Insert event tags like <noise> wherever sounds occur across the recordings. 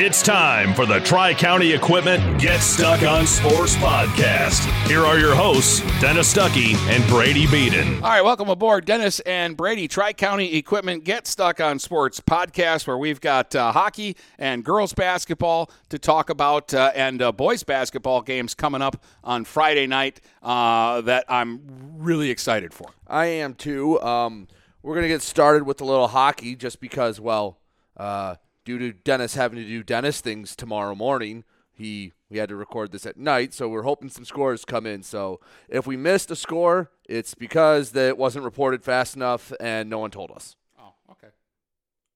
It's time for the Tri County Equipment Get Stuck on Sports podcast. Here are your hosts, Dennis Stuckey and Brady Beaton. All right, welcome aboard, Dennis and Brady. Tri County Equipment Get Stuck on Sports podcast, where we've got uh, hockey and girls basketball to talk about, uh, and uh, boys basketball games coming up on Friday night uh, that I'm really excited for. I am too. Um, we're gonna get started with a little hockey, just because, well, uh, due to Dennis having to do Dennis things tomorrow morning, he we had to record this at night, so we're hoping some scores come in. So if we missed a score, it's because that it wasn't reported fast enough and no one told us. Oh, okay.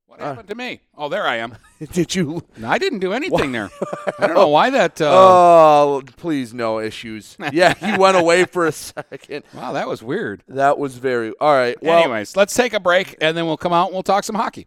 What happened to me? Oh, there I am. <laughs> Did you? No, I didn't do anything there. <laughs> I don't know why that. Uh, Oh, please, no issues. <laughs> Yeah, you went away for a second. wow, that was weird. That was very all right. Well, Anyways, let's take a break and then we'll come out and we'll talk some hockey.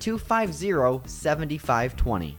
250 7520.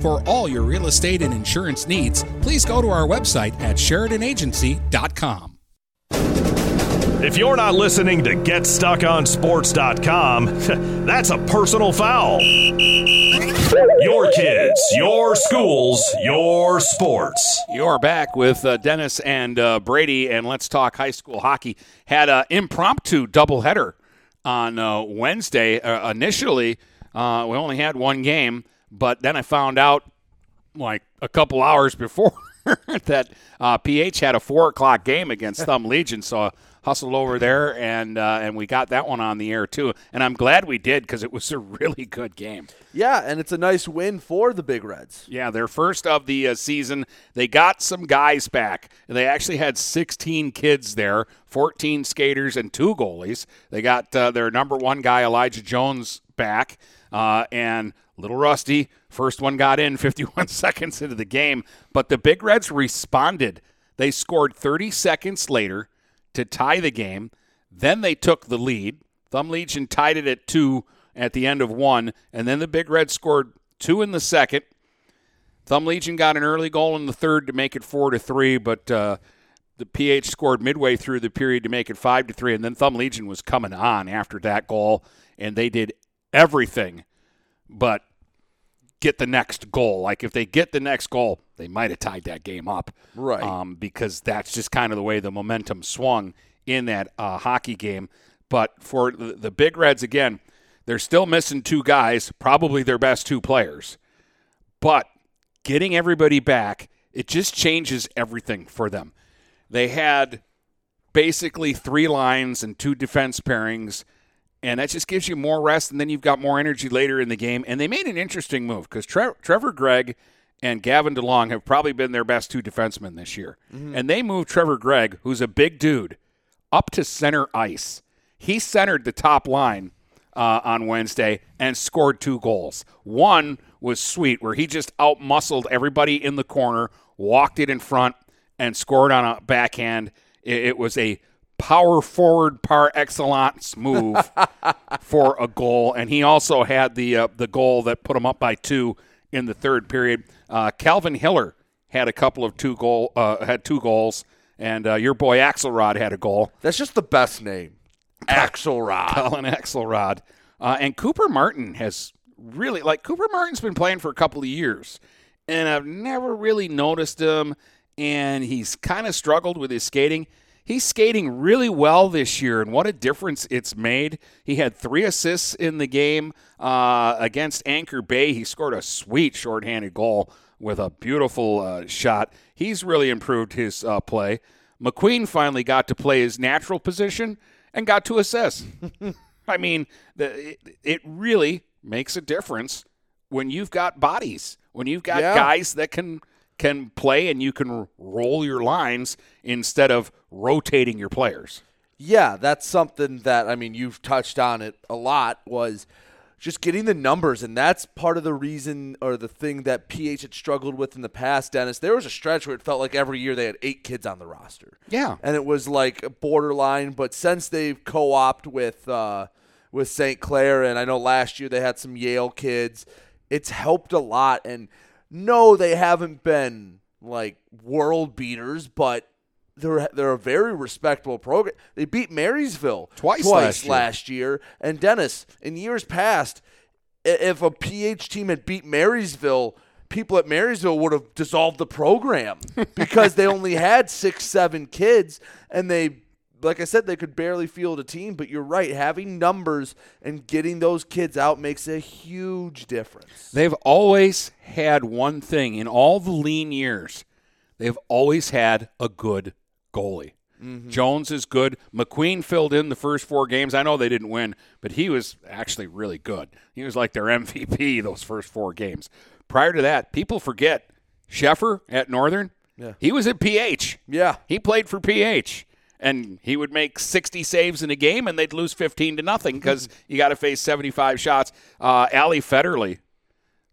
For all your real estate and insurance needs, please go to our website at SheridanAgency.com. If you're not listening to GetStuckOnSports.com, <laughs> that's a personal foul. Your kids, your schools, your sports. You're back with uh, Dennis and uh, Brady, and let's talk high school hockey. Had an impromptu doubleheader on uh, Wednesday. Uh, initially, uh, we only had one game, but then I found out like a couple hours before <laughs> that uh, PH had a four o'clock game against Thumb <laughs> Legion. So I hustled over there and uh, and we got that one on the air too. And I'm glad we did because it was a really good game. Yeah, and it's a nice win for the Big Reds. Yeah, their first of the uh, season. They got some guys back. They actually had 16 kids there, 14 skaters and two goalies. They got uh, their number one guy Elijah Jones back, uh, and little rusty. First one got in <laughs> 51 seconds into the game, but the Big Reds responded. They scored 30 seconds later to tie the game. Then they took the lead. Thumb Legion tied it at two at the end of one, and then the Big Reds scored two in the second. Thumb Legion got an early goal in the third to make it four to three, but uh, the PH scored midway through the period to make it five to three, and then Thumb Legion was coming on after that goal, and they did everything but get the next goal. Like if they get the next goal, they might have tied that game up, Right. Um, because that's just kind of the way the momentum swung in that uh, hockey game. But for the, the Big Reds again, they're still missing two guys, probably their best two players. But getting everybody back, it just changes everything for them. They had basically three lines and two defense pairings, and that just gives you more rest, and then you've got more energy later in the game. And they made an interesting move because Tre- Trevor Gregg and Gavin DeLong have probably been their best two defensemen this year. And they moved Trevor Gregg, who's a big dude, up to center ice. He centered the top line uh, on Wednesday and scored two goals. One was sweet, where he just outmuscled everybody in the corner, walked it in front, and scored on a backhand. It, it was a power forward par excellence move <laughs> for a goal, and he also had the uh, the goal that put him up by two in the third period. Uh, Calvin Hiller had a couple of two goal uh, had two goals, and uh, your boy Axelrod had a goal. That's just the best name. Axelrod. Colin Axelrod. Uh, and Cooper Martin has really, like, Cooper Martin's been playing for a couple of years, and I've never really noticed him, and he's kind of struggled with his skating. He's skating really well this year, and what a difference it's made. He had three assists in the game uh, against Anchor Bay. He scored a sweet shorthanded goal with a beautiful uh, shot. He's really improved his uh, play. McQueen finally got to play his natural position and got two assists. <laughs> I mean, the, it, it really makes a difference when you've got bodies, when you've got Yeah. guys that can can play and you can roll your lines instead of rotating your players. Yeah, that's something that I mean you've touched on it a lot was just getting the numbers and that's part of the reason or the thing that PH had struggled with in the past, Dennis. There was a stretch where it felt like every year they had 8 kids on the roster. Yeah. And it was like borderline, but since they've co-opted with uh with St. Clair and I know last year they had some Yale kids, it's helped a lot and no they haven't been like world beaters, but they're they're a very respectable program. They beat Marysville Twice twice last year. last year. And Dennis, in years past, if a PH team had beat Marysville, people at Marysville would have dissolved the program <laughs> because they only had six, seven kids, and they, like I said, they could barely field a team. But you're right, having numbers and getting those kids out makes a huge difference. They've always had one thing in all the lean years. They've always had a good goalie. Jones is good. McQueen filled in the first four games. I know they didn't win, but he was actually really good. He was like their <laughs> MVP those first four games. Prior to that, people forget Sheffer at Northern. Yeah. He was at PH. Yeah. He played for PH. And he would make 60 saves in a game, and they'd lose 15 to nothing because <laughs> you got to face 75 shots. Uh, Allie Federley,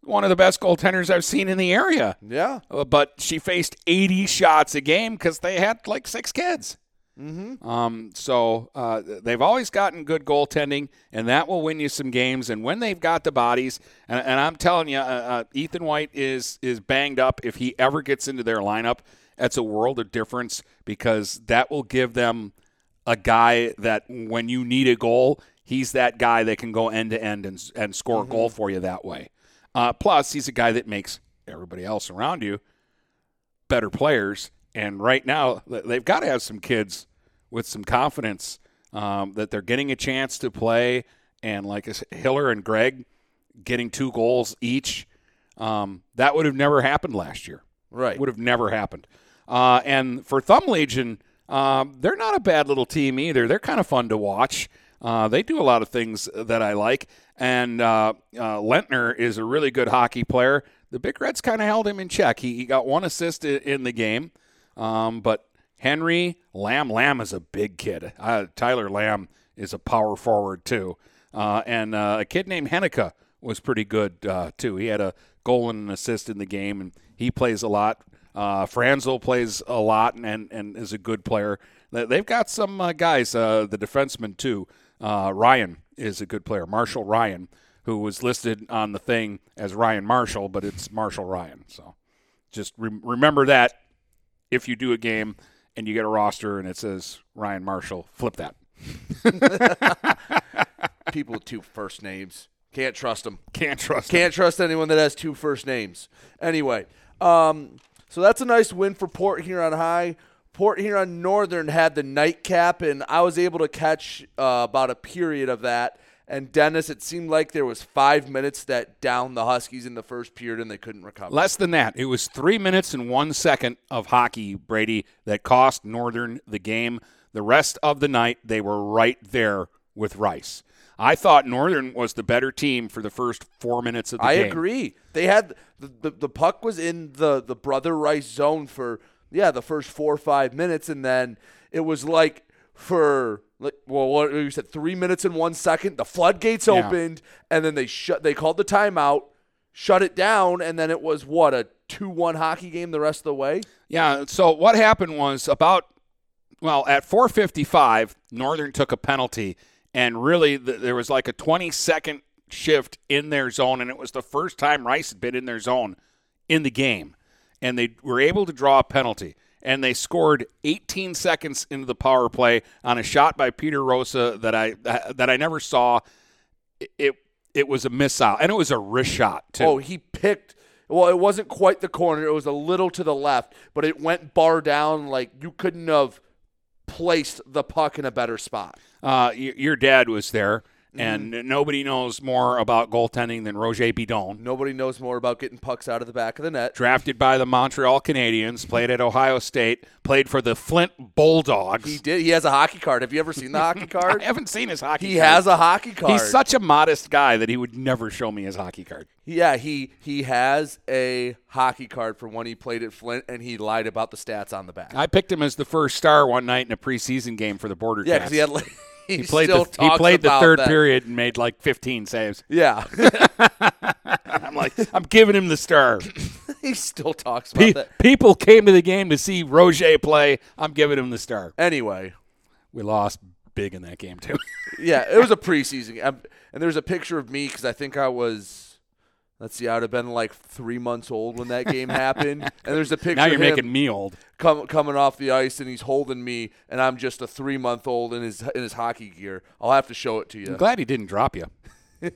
one of the best goaltenders I've seen in the area. Yeah. Uh, but she faced 80 shots a game because they had like six kids. Mm-hmm. Um, so uh, they've always gotten good goaltending, and that will win you some games. And when they've got the bodies, and, and I'm telling you, uh, uh, Ethan White is is banged up. If he ever gets into their lineup, that's a world of difference because that will give them a guy that when you need a goal, he's that guy that can go end to end and and score a goal for you that way. Uh, plus, he's a guy that makes everybody else around you better players. And right now, they've got to have some kids with some confidence um, that they're getting a chance to play. And like said, Hiller and Gregg getting two goals each, um, that would have never happened last year. Right. Would have never happened. Uh, and for Thumb Legion, um, they're not a bad little team either. They're kind of fun to watch. Uh, they do a lot of things that I like. And uh, uh, Lentner is a really good hockey player. The Big Reds kind of held him in check. He, he got one assist in the game. Um, but Henry Lamb, Lamb is a big kid. Uh, Tyler Lamb is a power forward, too. Uh, and uh, a kid named Hennica was pretty good, uh, too. He had a goal and an assist in the game, and he plays a lot. Uh, Franzel plays a lot and, and, and is a good player. They- They've got some uh, guys, uh, the defenseman, too. Ryan is a good player. Marshall Ryan, who was listed on the thing as Ryan Marshall, but it's Marshall Ryan. So just re- remember that if you do a game and you get a roster and it says Ryan Marshall, flip that. <laughs> People with two first names. Can't trust them. Can't trust. Can't trust anyone that has two first names. Anyway, um, so that's a nice win for Port Huron High. Port Huron Northern had the nightcap, and I was able to catch uh, about a period of that. And Dennis, it seemed like there was five minutes that downed the Huskies in the first period, and they couldn't recover. Less than that. It was three minutes and one second of hockey, Brady, that cost Northern the game. The rest of the night, they were right there with Rice. I thought Northern was the better team for the first four minutes of the I game. I agree. They had the, the the puck was in the the brother Rice zone for yeah the first four or five minutes, and then it was like for like well what you said three minutes and one second the floodgates Yeah. opened, and then they shut they called the timeout, shut it down, and then it was what a two one hockey game the rest of the way. Yeah. So what happened was about well at 4:55, Northern took a penalty, and really th- there was like a 20 second shift in their zone, and it was the first time Rice had been in their zone in the game, and they were able to draw a penalty. And they scored 18 seconds into the power play on a shot by Peter Rosa that I that I never saw. It it, was a missile, and it was a wrist shot too. Oh, he picked. Well, it wasn't quite the corner. It was a little to the left, but it went bar down. Like you couldn't have placed the puck in a better spot. Uh, y- your dad was there, and Mm-hmm. nobody knows more about goaltending than Roger Beaton. Nobody knows more about getting pucks out of the back of the net. Drafted by the Montreal Canadiens, played at Ohio State, played for the Flint Bulldogs. He did. He has a hockey card. Have you ever seen the <laughs> hockey card? I haven't seen his hockey. He card. has a hockey card. He's such a modest guy that he would never show me his hockey card. Yeah, he he has a hockey card from when he played at Flint, and he lied about the stats on the back. I picked him as the first star one night in a preseason game for the Border yeah, because he had. like- He, played the he played the third that. period and made like 15 saves. Yeah, <laughs> I'm like, I'm giving him the star. <laughs> he still talks about Pe- that. people came to the game to see Roger play. I'm giving him the star. Anyway, We lost big in that game too. yeah, it was a preseason, um, and there's a picture of me because I think I was. Let's see, I would have been like three months old when that game happened. <laughs> And there's a picture. now you're making me old. com- coming off the ice, and he's holding me, and I'm just a three month old in his in his hockey gear. I'll have to show it to you. I'm glad he didn't drop you. <laughs>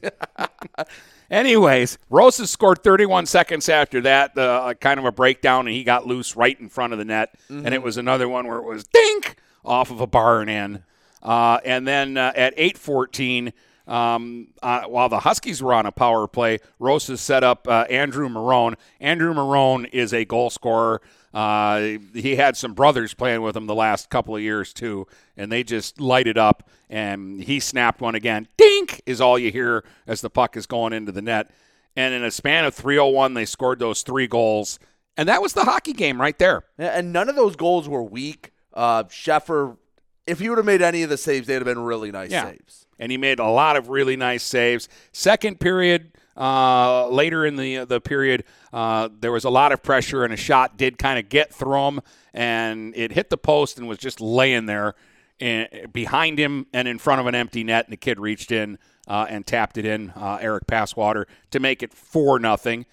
Anyways, Rosas scored 31 seconds after that, uh, kind of a breakdown, and he got loose right in front of the net. And it was another one where it was dink off of a bar and in. Uh, and then uh, at 8:14, um, uh, while the Huskies were on a power play, Rosas set up uh, Andrew Marone. Andrew Marone is a goal scorer. Uh, he had some brothers playing with him the last couple of years too, and they just lighted up. And he snapped one again. Dink is all you hear as the puck is going into the net. And in a span of 301, they scored those three goals, and that was the hockey game right there. And none of those goals were weak. Uh, Sheffer, if he would have made any of the saves, they'd have been really nice Yeah. saves. And he made a lot of really nice saves. Second period, uh, later in the the period, uh, there was a lot of pressure, and a shot did kind of get through him, and it hit the post and was just laying there in, behind him and in front of an empty net, and the kid reached in uh, and tapped it in, uh, Eric Passwater, to make it four nothing.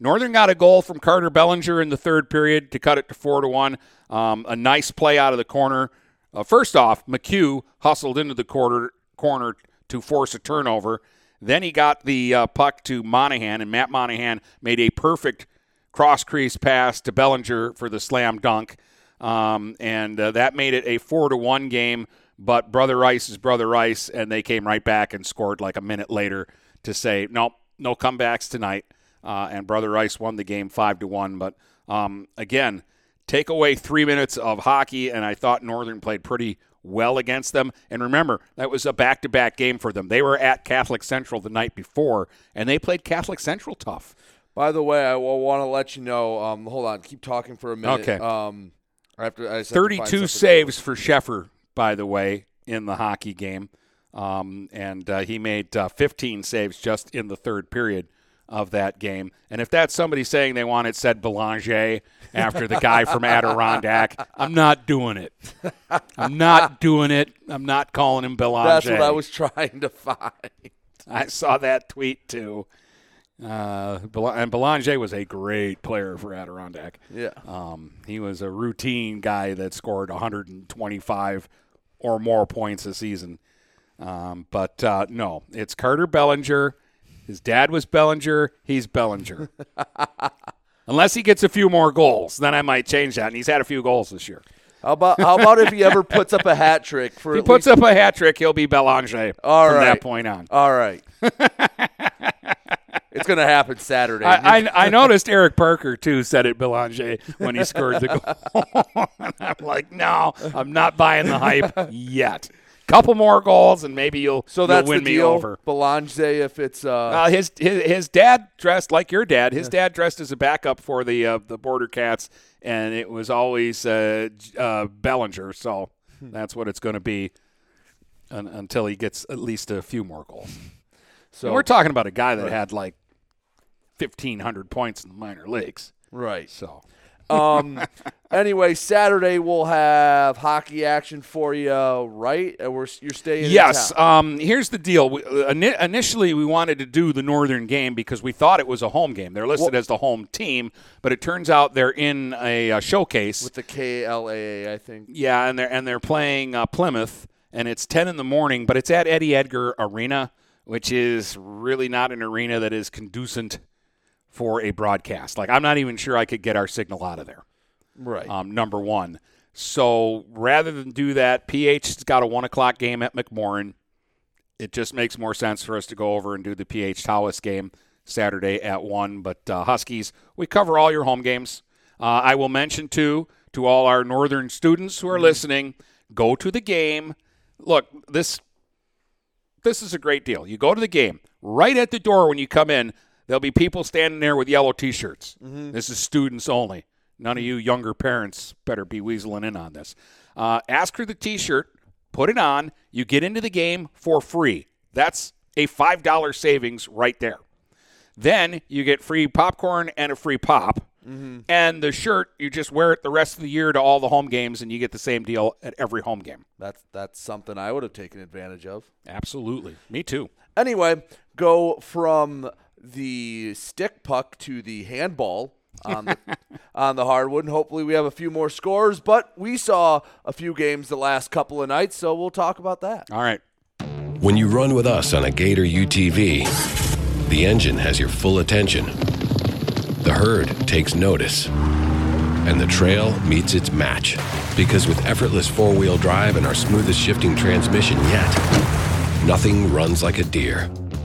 Northern got a goal from Carter Bellinger in the third period to cut it to four to one. Um, a nice play out of the corner. Uh, first off, McHugh hustled into the quarter, corner to force a turnover. Then he got the uh, puck to Monahan, and Matt Monahan made a perfect cross crease pass to Bellinger for the slam dunk. Um, and uh, that made it a four to one game. But Brother Rice is Brother Rice, and they came right back and scored like a minute later to say, nope, no comebacks tonight. Uh, and Brother Rice won the game five to one. But um, again, take away three minutes of hockey, and I thought Northern played pretty well against them. And remember, that was a back to back game for them. They were at Catholic Central the night before, and they played Catholic Central tough. By the way, I want to let you know. Um, hold on, keep talking for a minute. Okay. Um, I have to. I just have to 32 saves for Sheffer, by the way, in the hockey game. Um, and uh, he made uh, 15 saves just in the third period of that game. And if that's somebody saying they wanted said Belanger after the guy from Adirondack, I'm not doing it. I'm not doing it. I'm not calling him Belanger. That's what I was trying to find. I saw that tweet too. Uh, and Belanger was a great player for Adirondack. Yeah. Um, he was a routine guy that scored 125 or more points a season. Um, but uh, no, it's Carter Bellinger. His dad was Bellinger. He's Bellinger. <laughs> Unless he gets a few more goals, then I might change that. And he's had a few goals this year. How about how about if he ever puts up a hat trick <laughs> for? If he puts least- up a hat trick, he'll be Belanger All from right. that point on. All right. <laughs> it's gonna happen Saturday. I, I, I noticed Eric Parker too said it Belanger when he scored the goal. and I'm like, no, I'm not buying the hype yet. Couple more goals and maybe you'll so you'll that's win the me deal. over. Belanger, if it's uh, Uh, his, his his dad dressed like your dad. His dad dressed as a backup for the uh, the Border Cats, and it was always uh, uh, Bellinger. So Hmm. that's what it's going to be un- until he gets at least a few more goals. So- And we're talking about a guy that Right. had like fifteen hundred points in the minor leagues. right. So Um. anyway, Saturday we'll have hockey action for you, right? And we're you're staying. in Yes. Um, here's the deal. We, uh, ini- initially, we wanted to do the Northern game because we thought it was a home game. They're listed Well- as the home team, but it turns out they're in a, uh showcase. with the KLAA, I think. yeah, and they're and they're playing uh, Plymouth, and it's 10 in the morning, but it's at Eddie Edgar Arena, which is really not an arena that is conducive for a broadcast. Like I'm not even sure I could get our signal out of there Right. um, number one. So rather than do that, PH's got a one o'clock game at McMorran. It just makes more sense for us to go over and do the PH Tawas game Saturday at one. But uh, Huskies, we cover all your home games. Uh, I will mention too to all our northern students who are listening, go to the game. Look, this this is a great deal. You go to the game right at the door when you come in. There'll be people standing there with yellow T-shirts. Mm-hmm. This is students only. None of mm-hmm. you younger parents better be weaseling in on this. Uh, ask for the T-shirt, put it on. You get into the game for free. That's a five dollar savings right there. Then you get free popcorn and a free pop. Mm-hmm. And the shirt, you just wear it the rest of the year to all the home games, and you get the same deal at every home game. That's that's something I would have taken advantage of. Absolutely. Me too. Anyway, go from the stick puck to the handball on the <laughs> on the hardwood, and hopefully we have a few more scores. But we saw a few games the last couple of nights, so we'll talk about that. All right. When you run with us on a Gator UTV, the engine has your full attention. The herd takes notice. And the trail meets its match. Because with effortless four wheel drive and our smoothest shifting transmission yet, nothing runs like a Deere.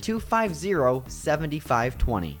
250 7520.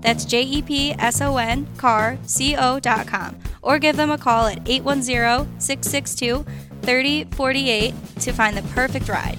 That's J E P S O N carco.com. Or give them a call at 810 662 3048 to find the perfect ride.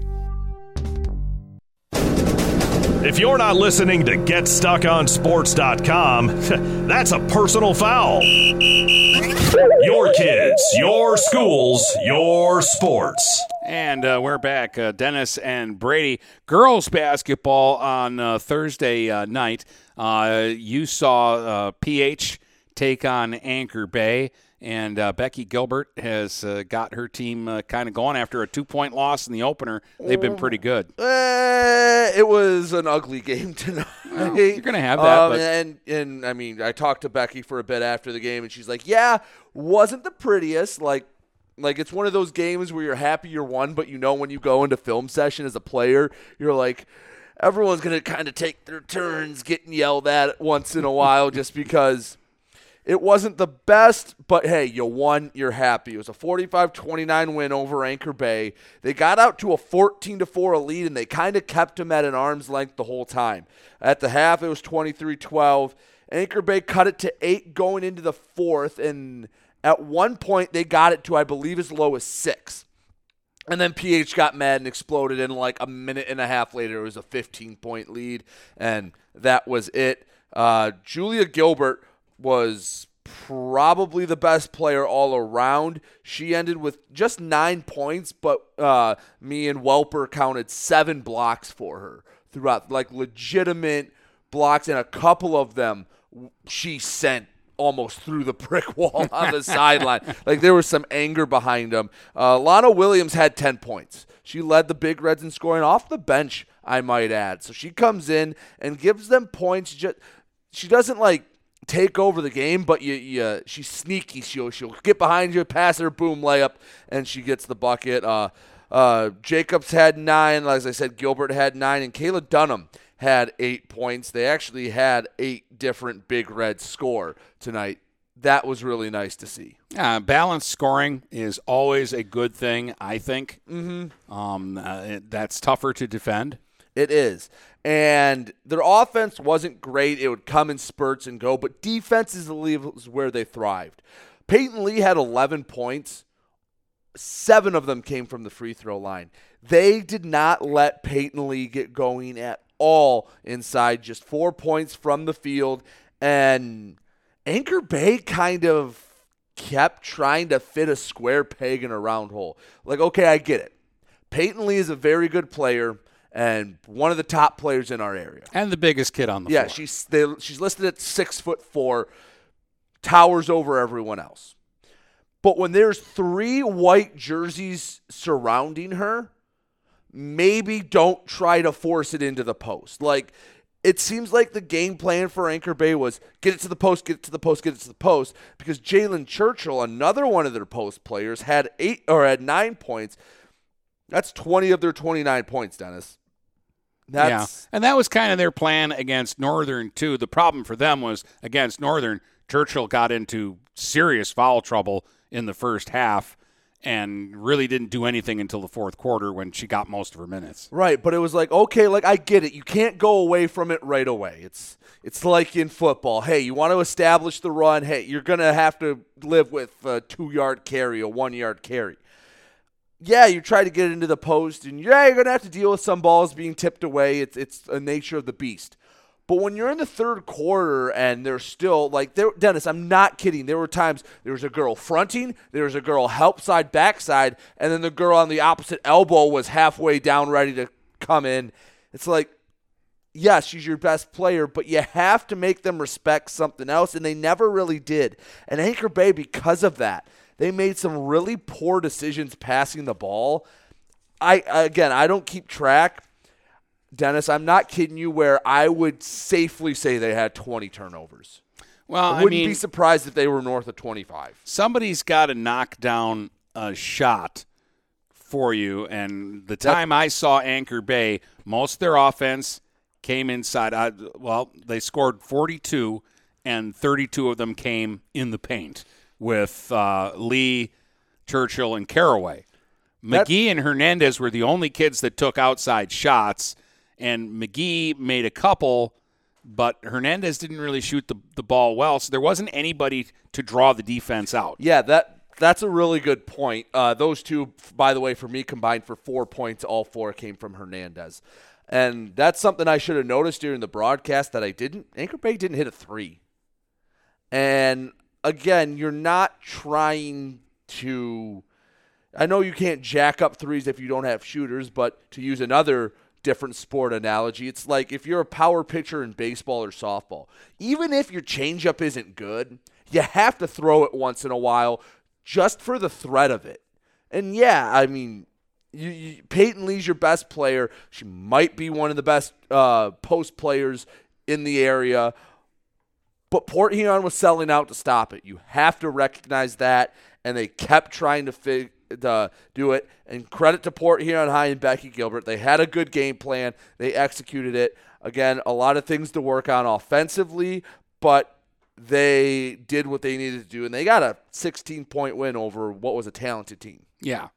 If you're not listening to GetStuckOnSports.com, <laughs> that's a personal foul. Your kids, your schools, your sports. And uh, we're back. Uh, Dennis and Brady. Girls basketball on uh, Thursday uh, night. Uh, you saw uh, PH take on Anchor Bay. And Becky Gilbert has got her team kind of going after a two point loss in the opener. They've been pretty good. Eh, it was an ugly game <laughs> tonight. Well, you're going to have that. Um, but and and I mean, I talked to Becky for a bit after the game, and she's like, "Yeah, wasn't the prettiest. Like, like it's one of those games where you're happy you're won, but you know when you go into film session as a player, you're like." Everyone's gonna kind of take their turns getting yelled at once in a while, just because it wasn't the best, but hey, you won, you're happy. It was a 45-29 win over Anchor Bay. They got out to a 14 to 4 lead and they kind of kept them at an arm's length the whole time. At the half it was 23-12. Anchor Bay cut it to 8 going into the fourth and at one point they got it to I believe as low as 6. And then PH got mad and exploded, and like a minute and a half later, it was a 15 point lead, and that was it. Uh, Julia Gilbert was probably the best player all around. She ended with just nine points, but uh, me and Welper counted seven blocks for her throughout, like legitimate blocks, and a couple of them she sent almost through the <laughs> brick wall on the sideline. <laughs> Like there was some anger behind them. Uh, Lana Williams had 10 points. She led the Big Reds in scoring off the bench, I might add. So she comes in and gives them points. Just she doesn't like take over the game, but you, you she's sneaky. She'll she'll get behind you, pass her, boom, layup, and she gets the bucket. Uh, uh, Jacobs had nine, as I said. Gilbert had nine, and Kayla Dunham had eight points. They actually had eight different Big Reds score tonight. That was really nice to see. Uh, balanced scoring is always a good thing, I think. Mm-hmm. Um, uh, it- that's tougher to defend. It is. And their offense wasn't great. It would come in spurts and go, but defense is where they thrived. Peyton Lee had 11 points. Seven of them came from the free throw line. They did not let Peyton Lee get going at all inside, just four points from the field. And Anchor Bay kind of kept trying to fit a square peg in a round hole. Like, okay, I get it. Peyton Lee is a very good player and one of the top players in our area. And the biggest kid on the floor. yeah, floor. she's they, she's listed at six foot four, towers over everyone else. But when there's three white jerseys surrounding her, maybe don't try to force it into the post. Like it seems like the game plan for Anchor Bay was get it to the post, get it to the post, get it to the post. Because Jalen Churchill, another one of their post players, had eight or had nine points. That's twenty of their twenty-nine points, Dennis. That's yeah, and that was kind of their plan against Northern too. The problem for them was against Northern, Churchill got into serious foul trouble in the first half, and really didn't do anything until the fourth quarter when she got most of her minutes. Right, but it was like, okay, like I get it. You can't go away from it right away. It's it's like in football. Hey, you want to establish the run. Hey, you're gonna have to live with a two yard carry, a one yard carry. Yeah, you try to get it into the post, and yeah, you're gonna have to deal with some balls being tipped away. It's it's a nature of the beast. But when you're in the third quarter and they're still like there, Dennis, I'm not kidding. There were times there was a girl fronting, there was a girl help side, backside, and then the girl on the opposite elbow was halfway down, ready to come in. It's like, yes, she's your best player, but you have to make them respect something else, and they never really did. And Anchor Bay, because of that, they made some really poor decisions passing the ball. I again, I don't keep track. Dennis, I'm not kidding you. Where I would safely say they had 20 turnovers. Well, I I wouldn't mean- be surprised if they were north of 25. Somebody's got to knock down a shot for you. And the time I saw Anchor Bay, most of their offense came inside. I, well, they scored 42, and 32 of them came in the paint with uh, Lee, Churchill, and Caraway. McGee and Hernandez were the only kids that took outside shots, and McGee made a couple, but Hernandez didn't really shoot the, the ball well, so there wasn't anybody to draw the defense out. Yeah, that that's a really good point. Uh, those two, by the way, for me combined for four points. All four came from Hernandez. And that's something I should have noticed during the broadcast that I didn't. Anchor Bay didn't hit a three. And again, you're not trying to. I know you can't jack up threes if you don't have shooters, but to use another different sport analogy, it's like if you're a power pitcher in baseball or softball, even if your changeup isn't good, you have to throw it once in a while just for the threat of it. And yeah, I mean, you, you, Peyton Lee's your best player. She might be one of the best uh, post players in the area. But Port Huron was selling out to stop it. You have to recognize that, and they kept trying to fig- to do it. And credit to Port Huron High and Becky Gilbert. They had a good game plan. They executed it. Again, a lot of things to work on offensively, but they did what they needed to do, and they got a 16 point win over what was a talented team. Yeah.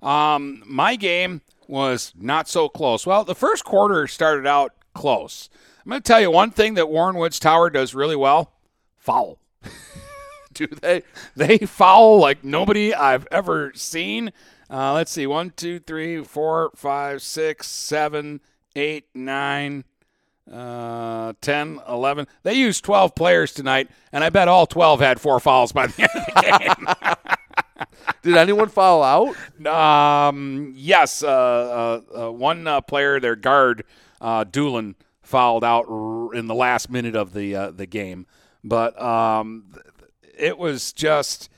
Um, my game was not so close. Well, the first quarter started out close. I'm going to tell you one thing that Warren Woods Tower does really well foul. <laughs> Do they? They foul like nobody I've ever seen. Uh, let's see. One, two, three, four, five, six, seven, eight, nine, uh, 10, 11. They used 12 players tonight, and I bet all 12 had four fouls by the end of the game. <laughs> Did anyone foul out? Um, yes. Uh, uh, uh, one uh, player, their guard, uh, Doolin, fouled out in the last minute of the uh, the game. But um, it was just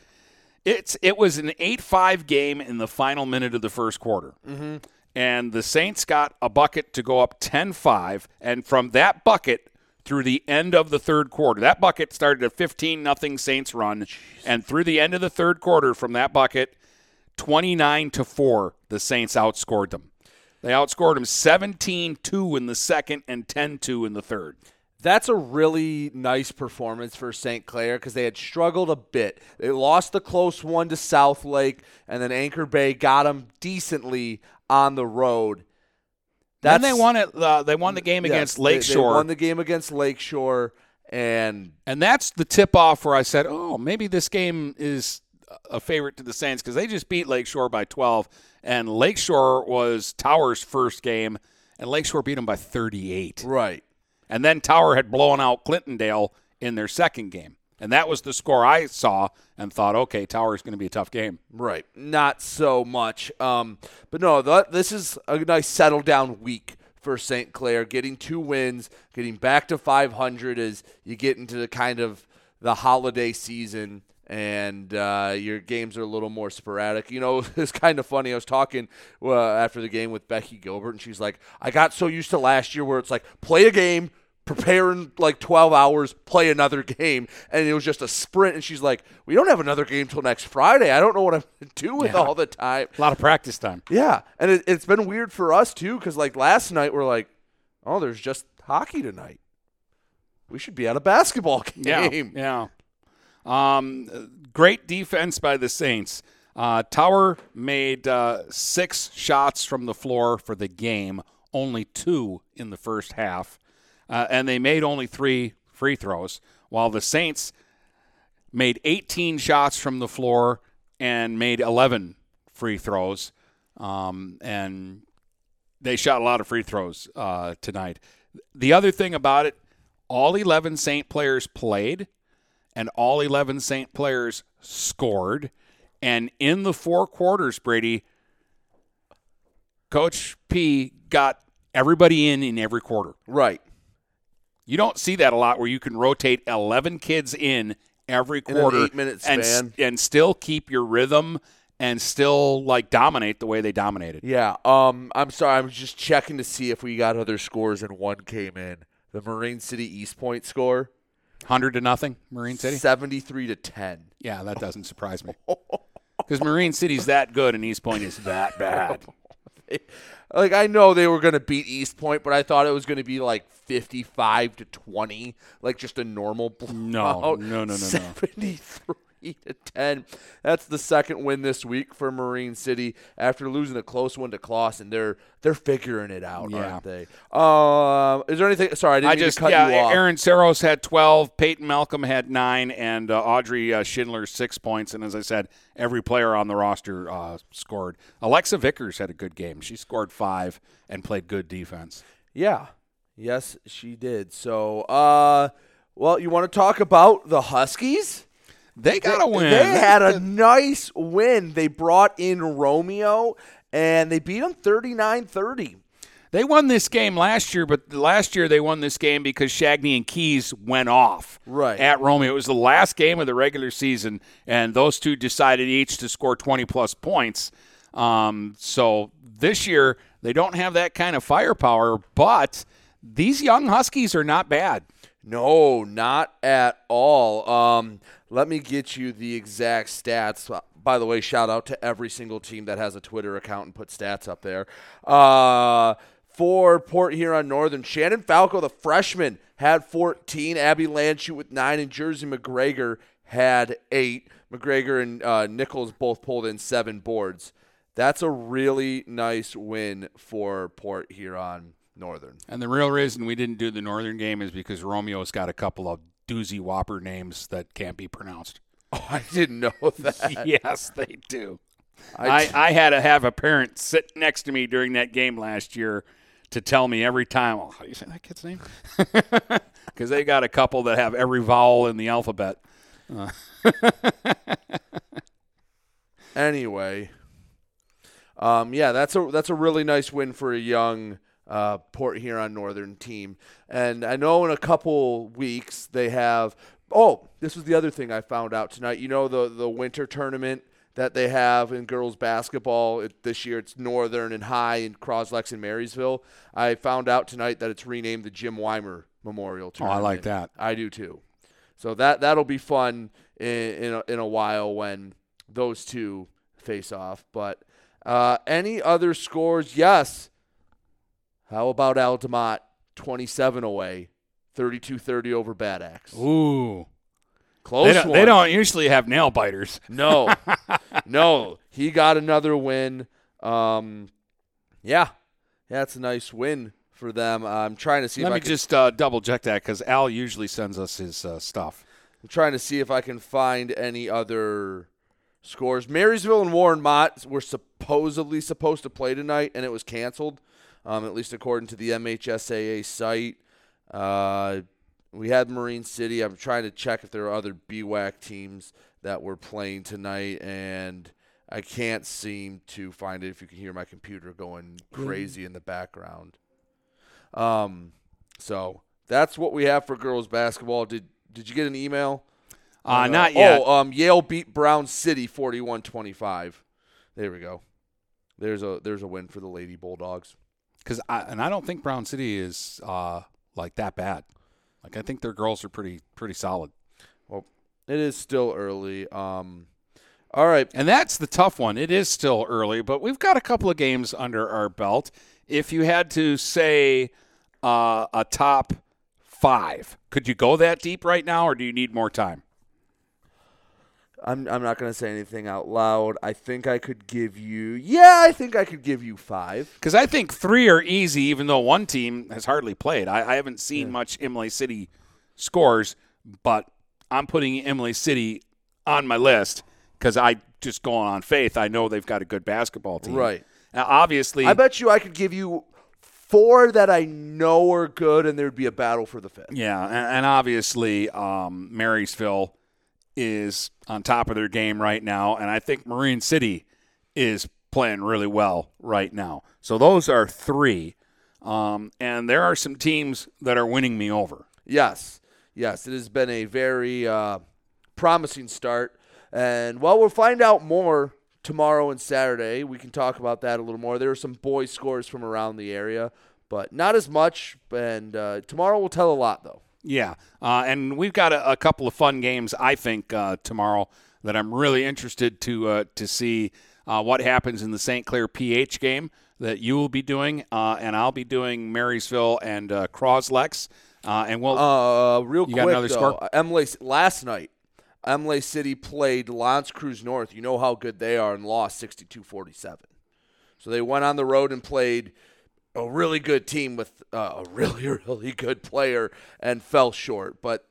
it's it was an eight five game in the final minute of the first quarter. Mm-hmm. And the Saints got a bucket to go up 10-5 and from that bucket through the end of the third quarter. That bucket started a 15 nothing Saints run and through the end of the third quarter from that bucket 29 to 4 the Saints outscored them. They outscored them 17-2 in the second and 10-2 in the third. That's a really nice performance for St. Clair because they had struggled a bit. They lost the close one to South Lake, and then Anchor Bay got them decently on the road. then they won it. Uh, they won the game Yes, against they- Lakeshore. They won the game against Lakeshore, and And that's the tip off where I said, oh, maybe this game is a favorite to the Saints because they just beat Lakeshore by 12. And Lakeshore was Tower's first game, and Lakeshore beat them by 38. Right. And then Tower had blown out Clintondale in their second game. And that was the score I saw and thought, okay, Tower's going to be a tough game. Right. Not so much. Um, but no, th- this is a nice settle down week for St. Clair. Getting two wins, getting back to 500 as you get into the kind of the holiday season and uh, your games are a little more sporadic. You know, <laughs> it's kind of funny. I was talking uh, after the game with Becky Gilbert, and she's like, I got so used to last year where it's like, play a game, prepare in like 12 hours, play another <laughs> game. And it was just a sprint. And she's like, we don't have another game till next Friday. I don't know what I'm going to do with Yeah. all the time. A lot of practice time. Yeah. And it, it's been weird for us, too, because like last night, we're like, oh, there's just hockey tonight. We should be at a basketball <laughs> game. Yeah, yeah. Um, great defense by the Saints. Uh, Tower made uh, six shots from the floor for the game, only two in the first half, uh, and they made only three free throws. While the Saints made 18 shots from the floor and made 11 free throws, um, and they shot a lot of free throws uh, tonight. The other thing about it, all 11 Saint players played, and all 11 Saint players scored. And in the four quarters, Brady, Coach P got everybody in in every quarter. Right. You don't see that a lot where you can rotate 11 kids in every In an quarter eight-minute and, and still keep your rhythm and still like dominate the way they dominated. Yeah. Um, I'm sorry. I was just checking to see if we got other scores, and one came in. The Marine City East Point score, 100 to nothing, Marine City? 73 to 10. Yeah, that doesn't surprise me. <laughs> Because Marine City's that good and East Point is that <laughs> bad. <laughs> like I know they were going to beat East Point, but I thought it was going to be like 55 to 20, like just a normal blowout. No, no, no, no, no. 73 to 10. That's the second win this week for Marine City after losing a close one to Clawson. They're they're figuring it out, Yeah. aren't they? Um, is there anything? Sorry, I didn't I just cut yeah. you off. Aaron Saros had twelve. Peyton Malcolm had nine, and uh, Audrey uh, Schindler six points. And as I said, every player on the roster uh, scored. Alexa Vickers had a good game. She scored five and played good defense. Yeah. Yes, she did. So, uh, well, you want to talk about the Huskies? They got a win. They had a nice win. They brought in Romeo and they beat them 39-30. They won this game last year, but last year they won this game because Shagney and Keys went off right. at Romeo. It was the last game of the regular season, and those two decided each to score 20 plus points. Um, so this year they don't have that kind of firepower, but these young Huskies are not bad. No, not at all. Um, let me get you the exact stats. By the way, shout out to every single team that has a Twitter account and put stats up there. Uh, for Port Huron Northern, Shannon Falco, the freshman, had 14. Abby Landshut with nine, and Jersey McGregor had eight. McGregor and uh, Nichols both pulled in seven boards. That's a really nice win for Port Huron Northern. And the real reason we didn't do the Northern game is because Romeo's got a couple of doozy whopper names that can't be pronounced. Oh, <laughs> I didn't know that. <laughs> yes, they do. I I had to have a parent sit next to me during that game last year to tell me every time, oh, how do you say that kid's name? <laughs> Because they got a couple that have every vowel in the alphabet. Uh. anyway, um, yeah, that's a that's a really nice win for a young uh, Port Huron Northern team. And I know in a couple weeks they have. Oh, this was the other thing I found out tonight. You know the the winter tournament that they have in girls basketball it, this year. It's Northern and High and Croslex and Marysville. I found out tonight that it's renamed the Jim Weimer Memorial Tournament. Oh, I like that. I do too. So that that'll be fun in in a, in a while when those two face off. But uh, any other scores? Yes. How about Altamont 27 away, 32-30 over Bad Axe? Ooh. Close They don't, one. they don't usually have nail biters. No, <laughs> no, he got another win. Um, yeah, that's a nice win for them. I'm trying to see. Let if me I can, just uh, double check that because Al usually sends us his uh, stuff. I'm trying to see if I can find any other scores. Marysville and Warren Mott were supposedly supposed to play tonight, and it was canceled. Um, at least according to the MHSAA site. Uh, we had Marine City. I'm trying to check if there are other BWAC teams that were playing tonight, and I can't seem to find it. If you can hear my computer going crazy in the background. Um, so that's what we have for girls basketball. Did Did you get an email? Uh, not yet. Oh, um, Yale beat Brown City 41-25. There we go. There's a there's a win for the Lady Bulldogs. Because I, and I don't think Brown City is uh, like that bad. Like I think their girls are pretty pretty solid. Well, it is still early. Um, all right, and that's the tough one. It is still early, but we've got a couple of games under our belt. If you had to say uh, a top five, could you go that deep right now, or do you need more time? I'm I'm not gonna say anything out loud. I think I could give you. Yeah, I think I could give you five. Because I think three are easy, even though one team has hardly played. I, I haven't seen much Imlay City scores, but I'm putting Imlay City on my list because I just going on faith. I know they've got a good basketball team. Right. Now, obviously, I bet you I could give you four that I know are good, and there'd be a battle for the fifth. Yeah, and, and obviously, um, Marysville is on top of their game right now, and I think Marine City is playing really well right now. So those are three, um, and there are some teams that are winning me over. Yes, yes, it has been a very uh, promising start, and well, we'll find out more tomorrow and Saturday. We can talk about that a little more. There are some boys scores from around the area, but not as much. And uh, tomorrow will tell a lot, though. Yeah, uh, and we've got a, a, couple of fun games. I think uh, tomorrow that I'm really interested to uh, to see uh, what happens in the St. Clair PH game that you will be doing, uh, and I'll be doing Marysville and uh, Croslex. and we'll uh, real you quick got another though, score? Imlay last night. Imlay City played L'Anse Creuse North. You know how good they are and lost 62-47. So they went on the road and played a really good team with uh, a really <laughs> really good player and fell short. But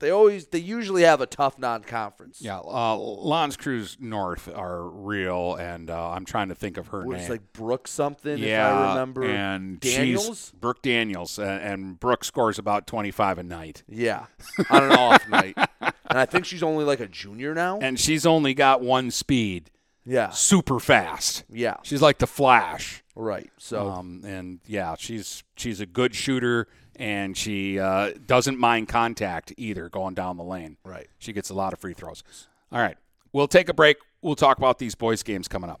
They always they usually have a tough non-conference. Yeah, uh, L'Anse Creuse North are real, and uh, I'm trying to think of her It was name. like Brooke something, yeah, if I remember. and Daniels. Brooke Daniels, and, and Brooke scores about 25 a night. Yeah, <laughs> on an off night, and I think she's only like a junior now. and she's only got one speed. Yeah. super fast. Yeah. she's like the Flash. Right. So um, and yeah, she's she's a good shooter, and she uh, doesn't mind contact either going down the lane. Right. She gets a lot of free throws. All right, we'll take a break. We'll talk about these boys games coming up.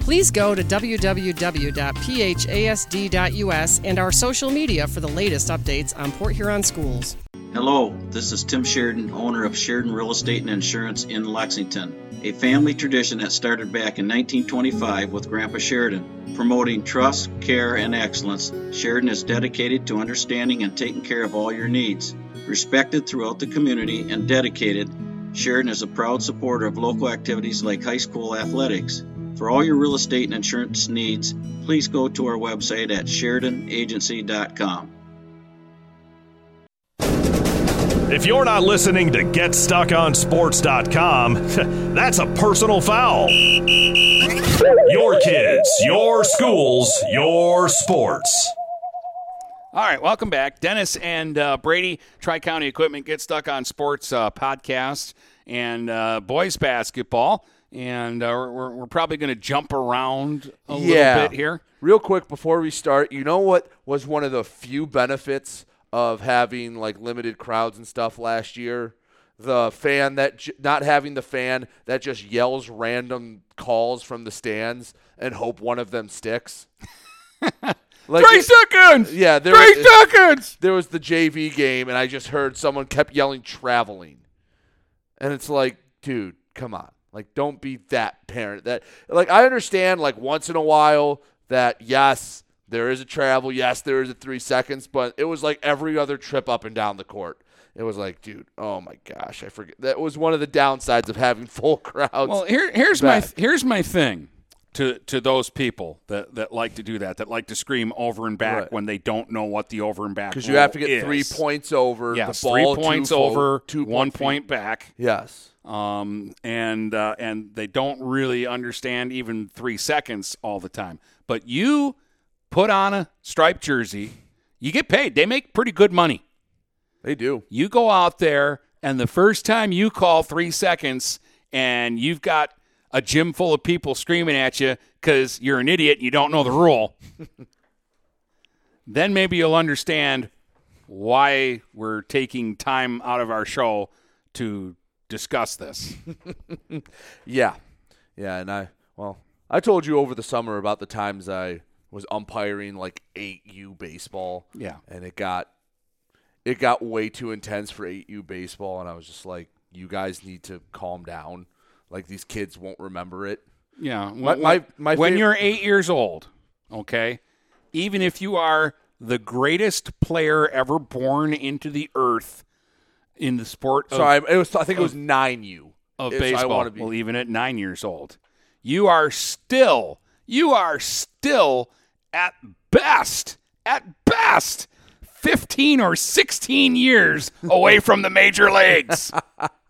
Please go to www.phasd.us and our social media for the latest updates on Port Huron schools. Hello, this is Tim Sheridan, owner of Sheridan Real Estate and Insurance in Lexington, a family tradition that started back in 1925 with Grandpa Sheridan. Promoting trust, care, and excellence, Sheridan is dedicated to understanding and taking care of all your needs. Respected throughout the community and dedicated, Sheridan is a proud supporter of local activities like high school athletics. For all your real estate and insurance needs, please go to our website at SheridanAgency.com. If you're not listening to GetStuckOnSports.com, <laughs> that's a personal foul. Your kids, your schools, your sports. All right, welcome back. Dennis and uh, Brady, Tri County Equipment Get Stuck on Sports uh, podcast and uh, boys basketball. And uh, we're, we're probably going to jump around a yeah. little bit here. Real quick before we start, you know what was one of the few benefits of having like limited crowds and stuff last year? The fan that j- not having the fan that just yells random calls from the stands and hope one of them sticks. <laughs> Like Three seconds. Yeah, there Three was, seconds. There was the JV game, and I just heard someone kept yelling "traveling," and it's like, dude, come on, like don't be that parent. That like I understand, like once in a while, that yes, there is a travel, yes, there is a three seconds, but it was like every other trip up and down the court. It was like, dude, oh my gosh, I forget. That was one of the downsides of having <laughs> full crowds. Well, here, here's my here's my thing to to those people that, that like to do that, that like to scream over and back Right. when they don't know what the over and back because you have to get three points over. Yes, the ball, three points two over, two one point point back. Yes. Um, and uh, and they don't really understand even three seconds all the time. But you put on a striped jersey, you get paid. They make pretty good money. They do. You go out there, and the first time you call three seconds, and you've got a gym full of people screaming at you because you're an idiot and you don't know the rule, <laughs> then maybe you'll understand why we're taking time out of our show to discuss this. <laughs> Yeah, yeah, and I well, I told you over the summer about the times I was umpiring like eight U baseball. Yeah. and it got it got way too intense for eight U baseball, and I was just like, you guys need to calm down. Like these kids won't remember it. Yeah. My- When, my- my when you're eight years old, okay, even if you are the greatest player ever born into the earth in the sport of, So I, it was I think it was nine U of baseball, be- well, even at nine years old, you are still, you are still at best, at best, 15 or 16 years away from the major leagues. <laughs>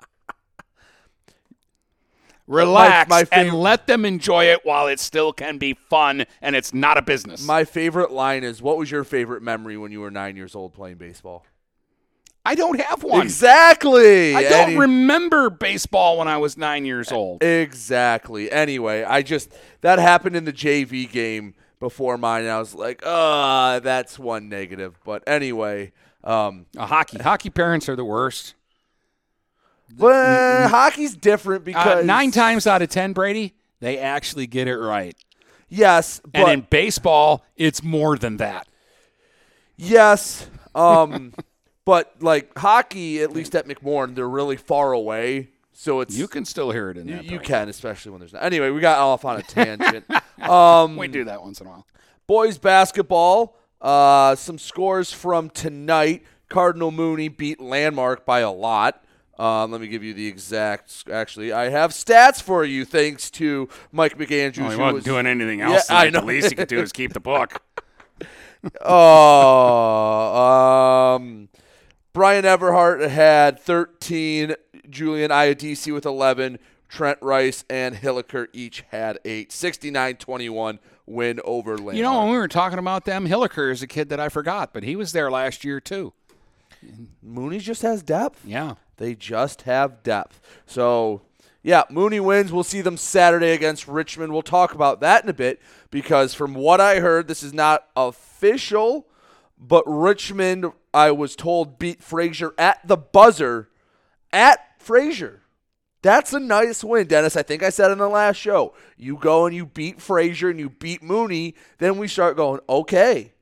Relax my and fav- let them enjoy it while it still can be fun and it's not a business. My favorite line is, "What was your favorite memory when you were nine years old playing baseball?" I don't have one. Exactly. I don't Any- remember baseball when I was nine years old. Exactly. Anyway, I just that happened in the JV game before mine, and I was like, "Uh, that's one negative." But anyway, um, Uh, hockey, hockey parents are the worst. Well, hockey's different Uh, because nine times out of ten, Brady, they actually get it right. Yes, and but in baseball, it's more than that. yes, um, <laughs> but like hockey, at least at McMorran, they're really far away, so it's You can still hear it in that. you can, especially when there's not. Anyway, we got off on a tangent. <laughs> um, we do that once in a while. Boys basketball, uh, some scores from tonight. Cardinal Mooney beat Landmark by a lot. Um, let me give you the exact. Actually, I have stats for you, thanks to Mike McAndrews. Well, he wasn't was- doing anything else. Yeah, else. I know. The least he could do is keep the book. <laughs> oh, um, Brian Everhart had 13. Julian Iadisi with 11. Trent Rice and Hilliker each had eight. 69-21 win over Landmark. You know, when we were talking about them, Hilliker is a kid that I forgot, but he was there last year too. Mooney just has depth. Yeah. They just have depth. So, yeah, Mooney wins. We'll see them Saturday against Richmond. We'll talk about that in a bit because from what I heard, this is not official, but Richmond, I was told, beat Fraser at the buzzer at Fraser. That's a nice win, Dennis. I think I said in the last show. You go and you beat Fraser and you beat Mooney, then we start going, okay,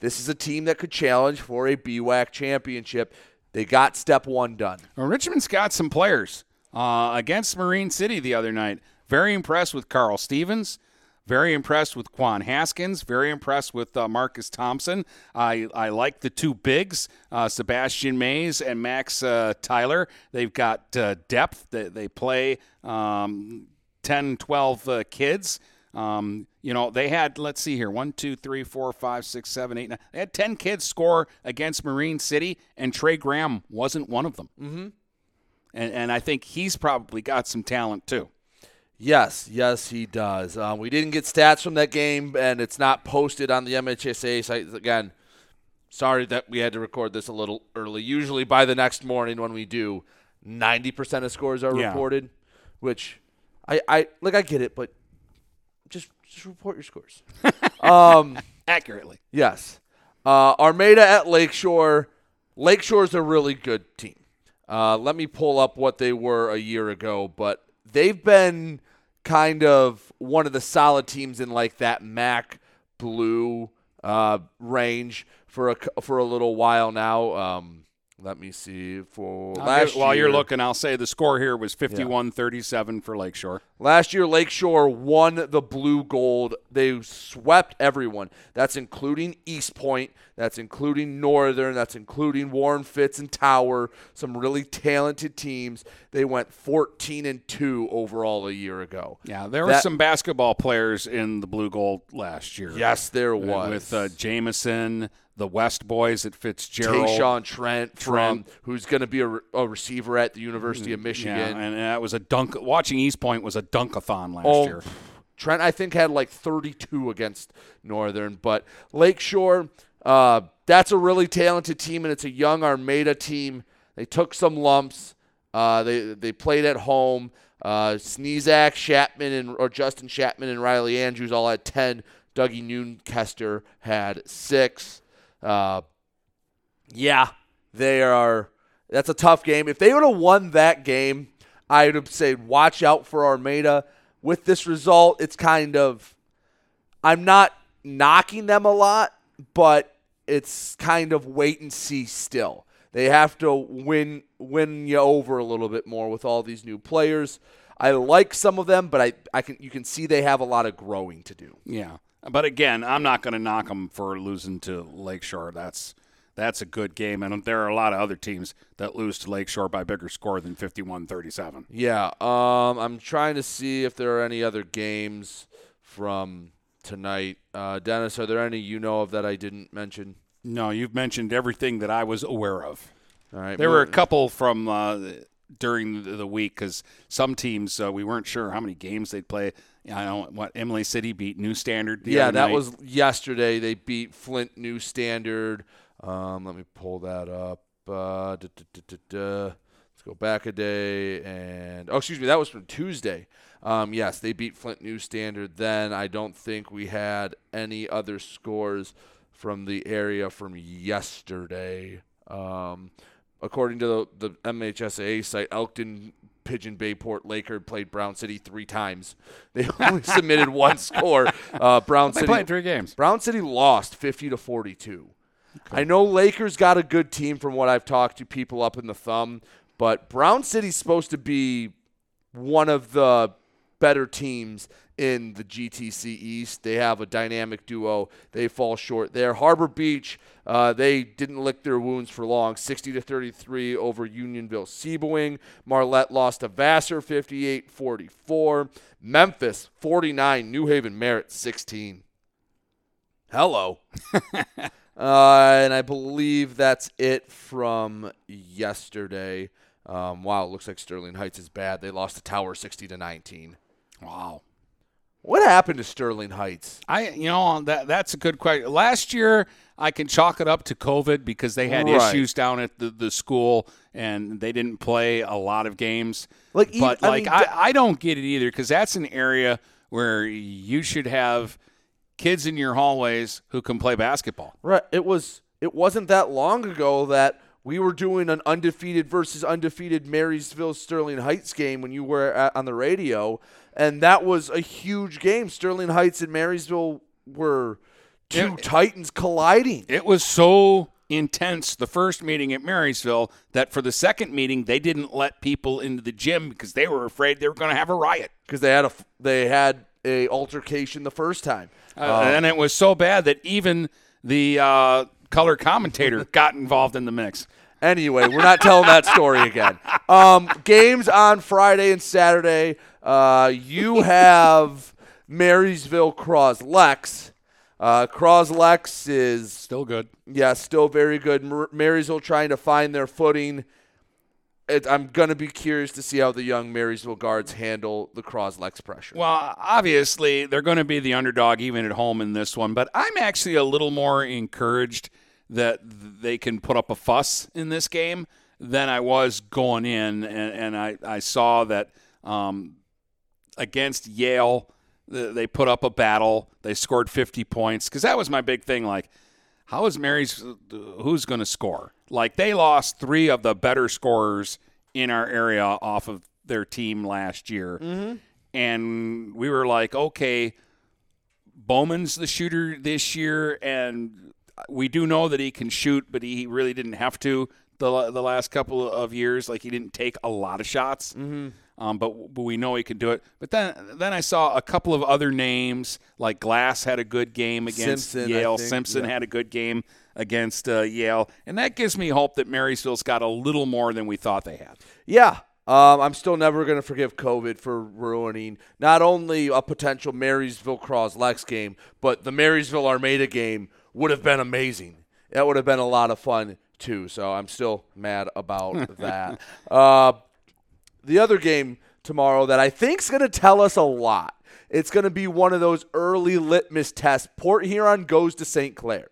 this is a team that could challenge for a BWAC championship. They got step one done. Well, Richmond's got some players uh, against Marine City the other night. Very impressed with Carl Stevens. Very impressed with Quan Haskins. Very impressed with uh, Marcus Thompson. I, I like the two bigs, uh, Sebastian Mays and Max uh, Tyler. They've got uh, depth. They, they play um, 10, 12 uh, kids. Um, you know, they had, let's see here, one, two, three, four, five, six, seven, eight, nine. They had 10 kids score against Marine City, and Trey Graham wasn't one of them. Mm-hmm. And, and I think he's probably got some talent too. Yes, yes, he does. Uh, we didn't get stats from that game, and it's not posted on the MHSA site. Again, sorry that we had to record this a little early. Usually by the next morning when we do, 90% of scores are Yeah. reported, which I, I like. I get it, but just report your scores. <laughs> um, Accurately. Yes. Uh, Armada at Lakeshore. Lakeshore's a really good team. Uh, let me pull up what they were a year ago, but they've been kind of one of the solid teams in like that MAC blue uh, range for a for a little while now. Um, let me see for last while you're looking, I'll say the score here was 51 37 for Lakeshore. Last year, Lakeshore won the blue gold. They swept everyone. That's including East Point. That's including Northern. That's including Warren Fitz and Tower. Some really talented teams. They went 14 and two overall a year ago. Yeah, there were some basketball players in the blue gold last year. Yes, there Uh, was. With uh, Jameson, the West boys at Fitzgerald. Tayshawn Trent, Trent. from who's going to be a, a receiver at the University of Michigan. Yeah, and that was a dunk. Watching East Point was a dunkathon last Oh, year. Trent, I think, had like 32 against Northern. But Lakeshore, uh, that's a really talented team, and it's a young Armada team. They took some lumps. Uh, they they played at home. Uh, Sneezak, Shatman, and or Justin Shatman and Riley Andrews all had 10. Dougie Noonkester had six. Uh, yeah, they are. That's a tough game. If they would have won that game, I would have said, watch out for Armada. With this result, it's kind of. I'm not knocking them a lot, but it's kind of wait and see still. They have to win win you over a little bit more with all these new players. I like some of them, but I, I can you can see they have a lot of growing to do. Yeah, but again, I'm not going to knock them for losing to Lakeshore. That's that's a good game, and there are a lot of other teams that lose to Lakeshore by bigger score than 51-37. Yeah, um, I'm trying to see if there are any other games from tonight. Uh, Dennis, are there any you know of that I didn't mention? No, you've mentioned everything that I was aware of. All right, There were a couple from uh, during the, week because some teams uh, we weren't sure how many games they'd play. I don't what Imlay City beat New Standard. Yeah, that night. was yesterday. They beat Flint New Standard. Um, let me pull that up. Uh, duh, duh, duh. Let's go back a day. And oh, excuse me, that was from Tuesday. Um, yes, they beat Flint New Standard. Then I don't think we had any other scores from the area from yesterday. Um, according to the, the MHSAA site, Elkton, Pigeon Bay, Port Laker played Brown City three times. <laughs> They only <laughs> submitted one score. Uh, Brown They City played three games. Brown City lost 50 to 42. I know Lakers got a good team from what I've talked to people up in the thumb, but Brown City's supposed to be one of the better teams in the GTC East. They have a dynamic duo. They fall short there. Harbor Beach, uh, they didn't lick their wounds for long. 60 to 33 over Unionville Sebewaing. Marlette lost to Vassar 58-44. Memphis 49. New Haven Merritt 16. Hello. <laughs> uh, and I believe that's it from yesterday. Um, wow, it looks like Sterling Heights is bad. They lost to Tower 60 to 19. Wow. What happened to Sterling Heights? I you know that that's a good question. Last year I can chalk it up to COVID because they had Right. issues down at the, the school and they didn't play a lot of games. Like, but I like mean, I, I don't get it either because that's an area where you should have kids in your hallways who can play basketball. Right. It was. It wasn't that long ago that we were doing an undefeated versus undefeated Marysville Sterling Heights game when you were at, on the radio, and that was a huge game. Sterling Heights and Marysville were two titans colliding. It was so intense the first meeting at Marysville that for the second meeting they didn't let people into the gym because they were afraid they were going to have a riot. because they had a they had a altercation the first time. Uh, and it was so bad that even the uh, color commentator <laughs> got involved in the mix. Anyway, we're not telling that story again. Um, games on Friday and Saturday. Uh, you have Marysville Croslex. Uh, Croslex is still good. Yeah, still very good. Mar- Marysville trying to find their footing. It, I'm going to be curious to see how the young Marysville guards handle the Croslex pressure. Well, obviously, they're going to be the underdog even at home in this one, but I'm actually a little more encouraged that they can put up a fuss in this game than I was going in. And, and I, I saw that um, against Yale, they put up a battle. They scored 50 points because that was my big thing. Like, how is Mary's who's going to score? Like they lost three of the better scorers in our area off of their team last year, mm-hmm. and we were like, okay, Bowman's the shooter this year, and we do know that he can shoot, but he really didn't have to the the last couple of years. Like he didn't take a lot of shots. Mm-hmm. Um, but but we know he can do it. But then then I saw a couple of other names like Glass had a good game against Simpson, Yale. Simpson yeah. had a good game against uh, Yale, and that gives me hope that Marysville's got a little more than we thought they had. Yeah. Um, I'm still never going to forgive COVID for ruining not only a potential Marysville Cross Lex game, but the Marysville Armada game would have been amazing. That would have been a lot of fun too. So I'm still mad about <laughs> that. Uh, the other game tomorrow that I think is going to tell us a lot. It's going to be one of those early litmus tests. Port Huron goes to St. Clair.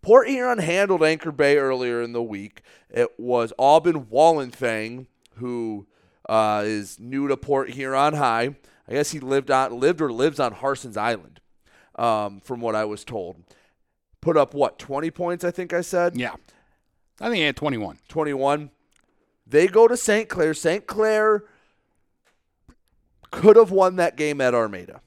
Port Huron handled Anchor Bay earlier in the week. It was Aubin Wallenfang who uh, is new to Port Huron High. I guess he lived on lived or lives on Harsen's Island, um, from what I was told. Put up what twenty points? I think I said. Yeah, I think he had 21. 21. They go to St. Clair. St. Clair could have won that game at Armada.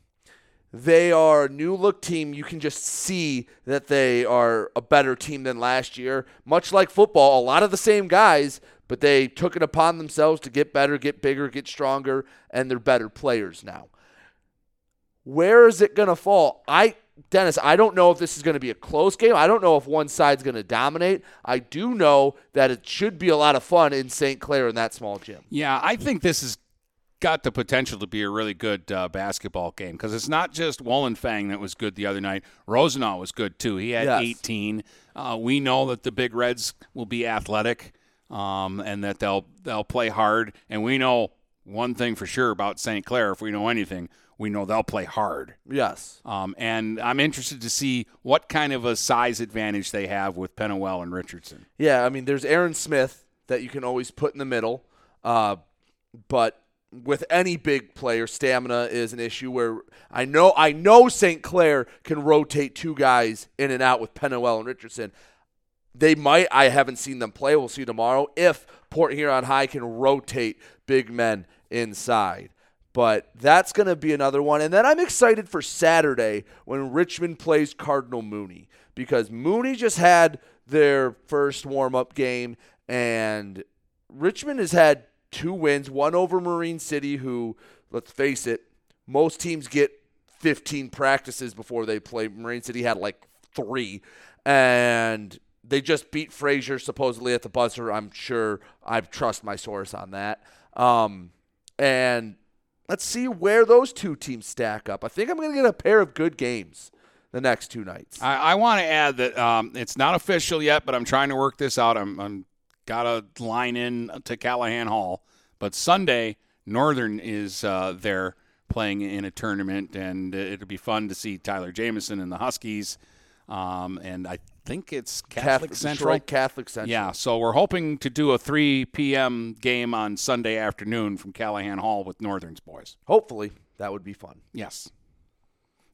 They are a new look team. You can just see that they are a better team than last year. Much like football, a lot of the same guys, but they took it upon themselves to get better, get bigger, get stronger, and they're better players now. Where is it going to fall? I Dennis, I don't know if this is going to be a close game. I don't know if one side's going to dominate. I do know that it should be a lot of fun in St. Clair in that small gym. Yeah, I think this has got the potential to be a really good uh, basketball game because it's not just Wallenfang that was good the other night. Rosenau was good too. He had Yes. 18. Uh, we know that the Big Reds will be athletic um, and that they'll they'll play hard. And we know one thing for sure about St. Clair. If we know anything, we know they'll play hard. Yes. Um, and I'm interested to see what kind of a size advantage they have with Pennywell and Richardson. Yeah, I mean, there's Aaron Smith that you can always put in the middle, uh, but with any big player, stamina is an issue. Where I know, I know St. Clair can rotate two guys in and out with Pennywell and Richardson. They might. I haven't seen them play. We'll see tomorrow if Port Huron High can rotate big men inside. But that's going to be another one. And then I'm excited for Saturday when Richmond plays Cardinal Mooney because Mooney just had their first warm up game, and Richmond has had two wins one over Marine City, who, let's face it, most teams get 15 practices before they play. Marine City had like three. And they just beat Fraser supposedly at the buzzer. I'm sure I trust my source on that. Um, and let's see where those two teams stack up. I think I'm going to get a pair of good games the next two nights. I, I want to add that um, it's not official yet, but I'm trying to work this out. I'm, I'm got a line in to Calihan Hall, but Sunday Northern is uh, there playing in a tournament, and it'll be fun to see Tyler Jameson and the Huskies. Um, and I think it's Catholic, Catholic- Central. Detroit Catholic Central. Yeah, so we're hoping to do a 3 p.m. game on Sunday afternoon from Calihan Hall with Northern's boys. Hopefully, that would be fun. Yes.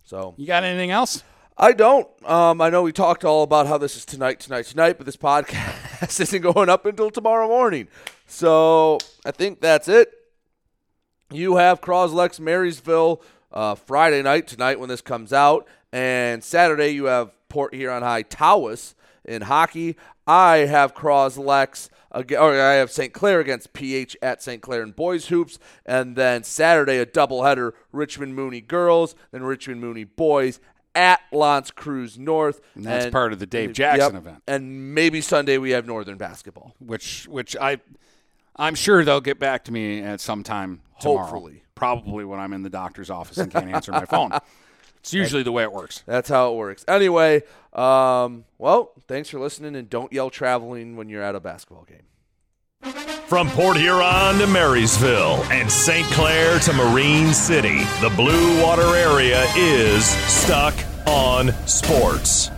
So You got anything else? I don't. Um, I know we talked all about how this is tonight, tonight, tonight, but this podcast <laughs> isn't going up until tomorrow morning. So I think that's it. You have Croslex Marysville uh, Friday night tonight when this comes out, and Saturday you have Port Huron High Tawas in hockey. I have Croslex, or I have St. Clair against PH at St. Clair in boys hoops, and then Saturday a doubleheader: Richmond Mooney girls, then Richmond Mooney boys at L'Anse Creuse North. And that's part of the Dave Jackson event. And maybe Sunday we have Northern basketball. which which I I'm sure they'll get back to me at some time tomorrow. Hopefully. Probably when I'm in the doctor's office and can't answer my phone. <laughs> It's usually the way it works. That's how it works. Anyway, um, well, thanks for listening, and don't yell traveling when you're at a basketball game. From Port Huron to Marysville and St. Clair to Marine City, the Blue Water area is stuck on sports.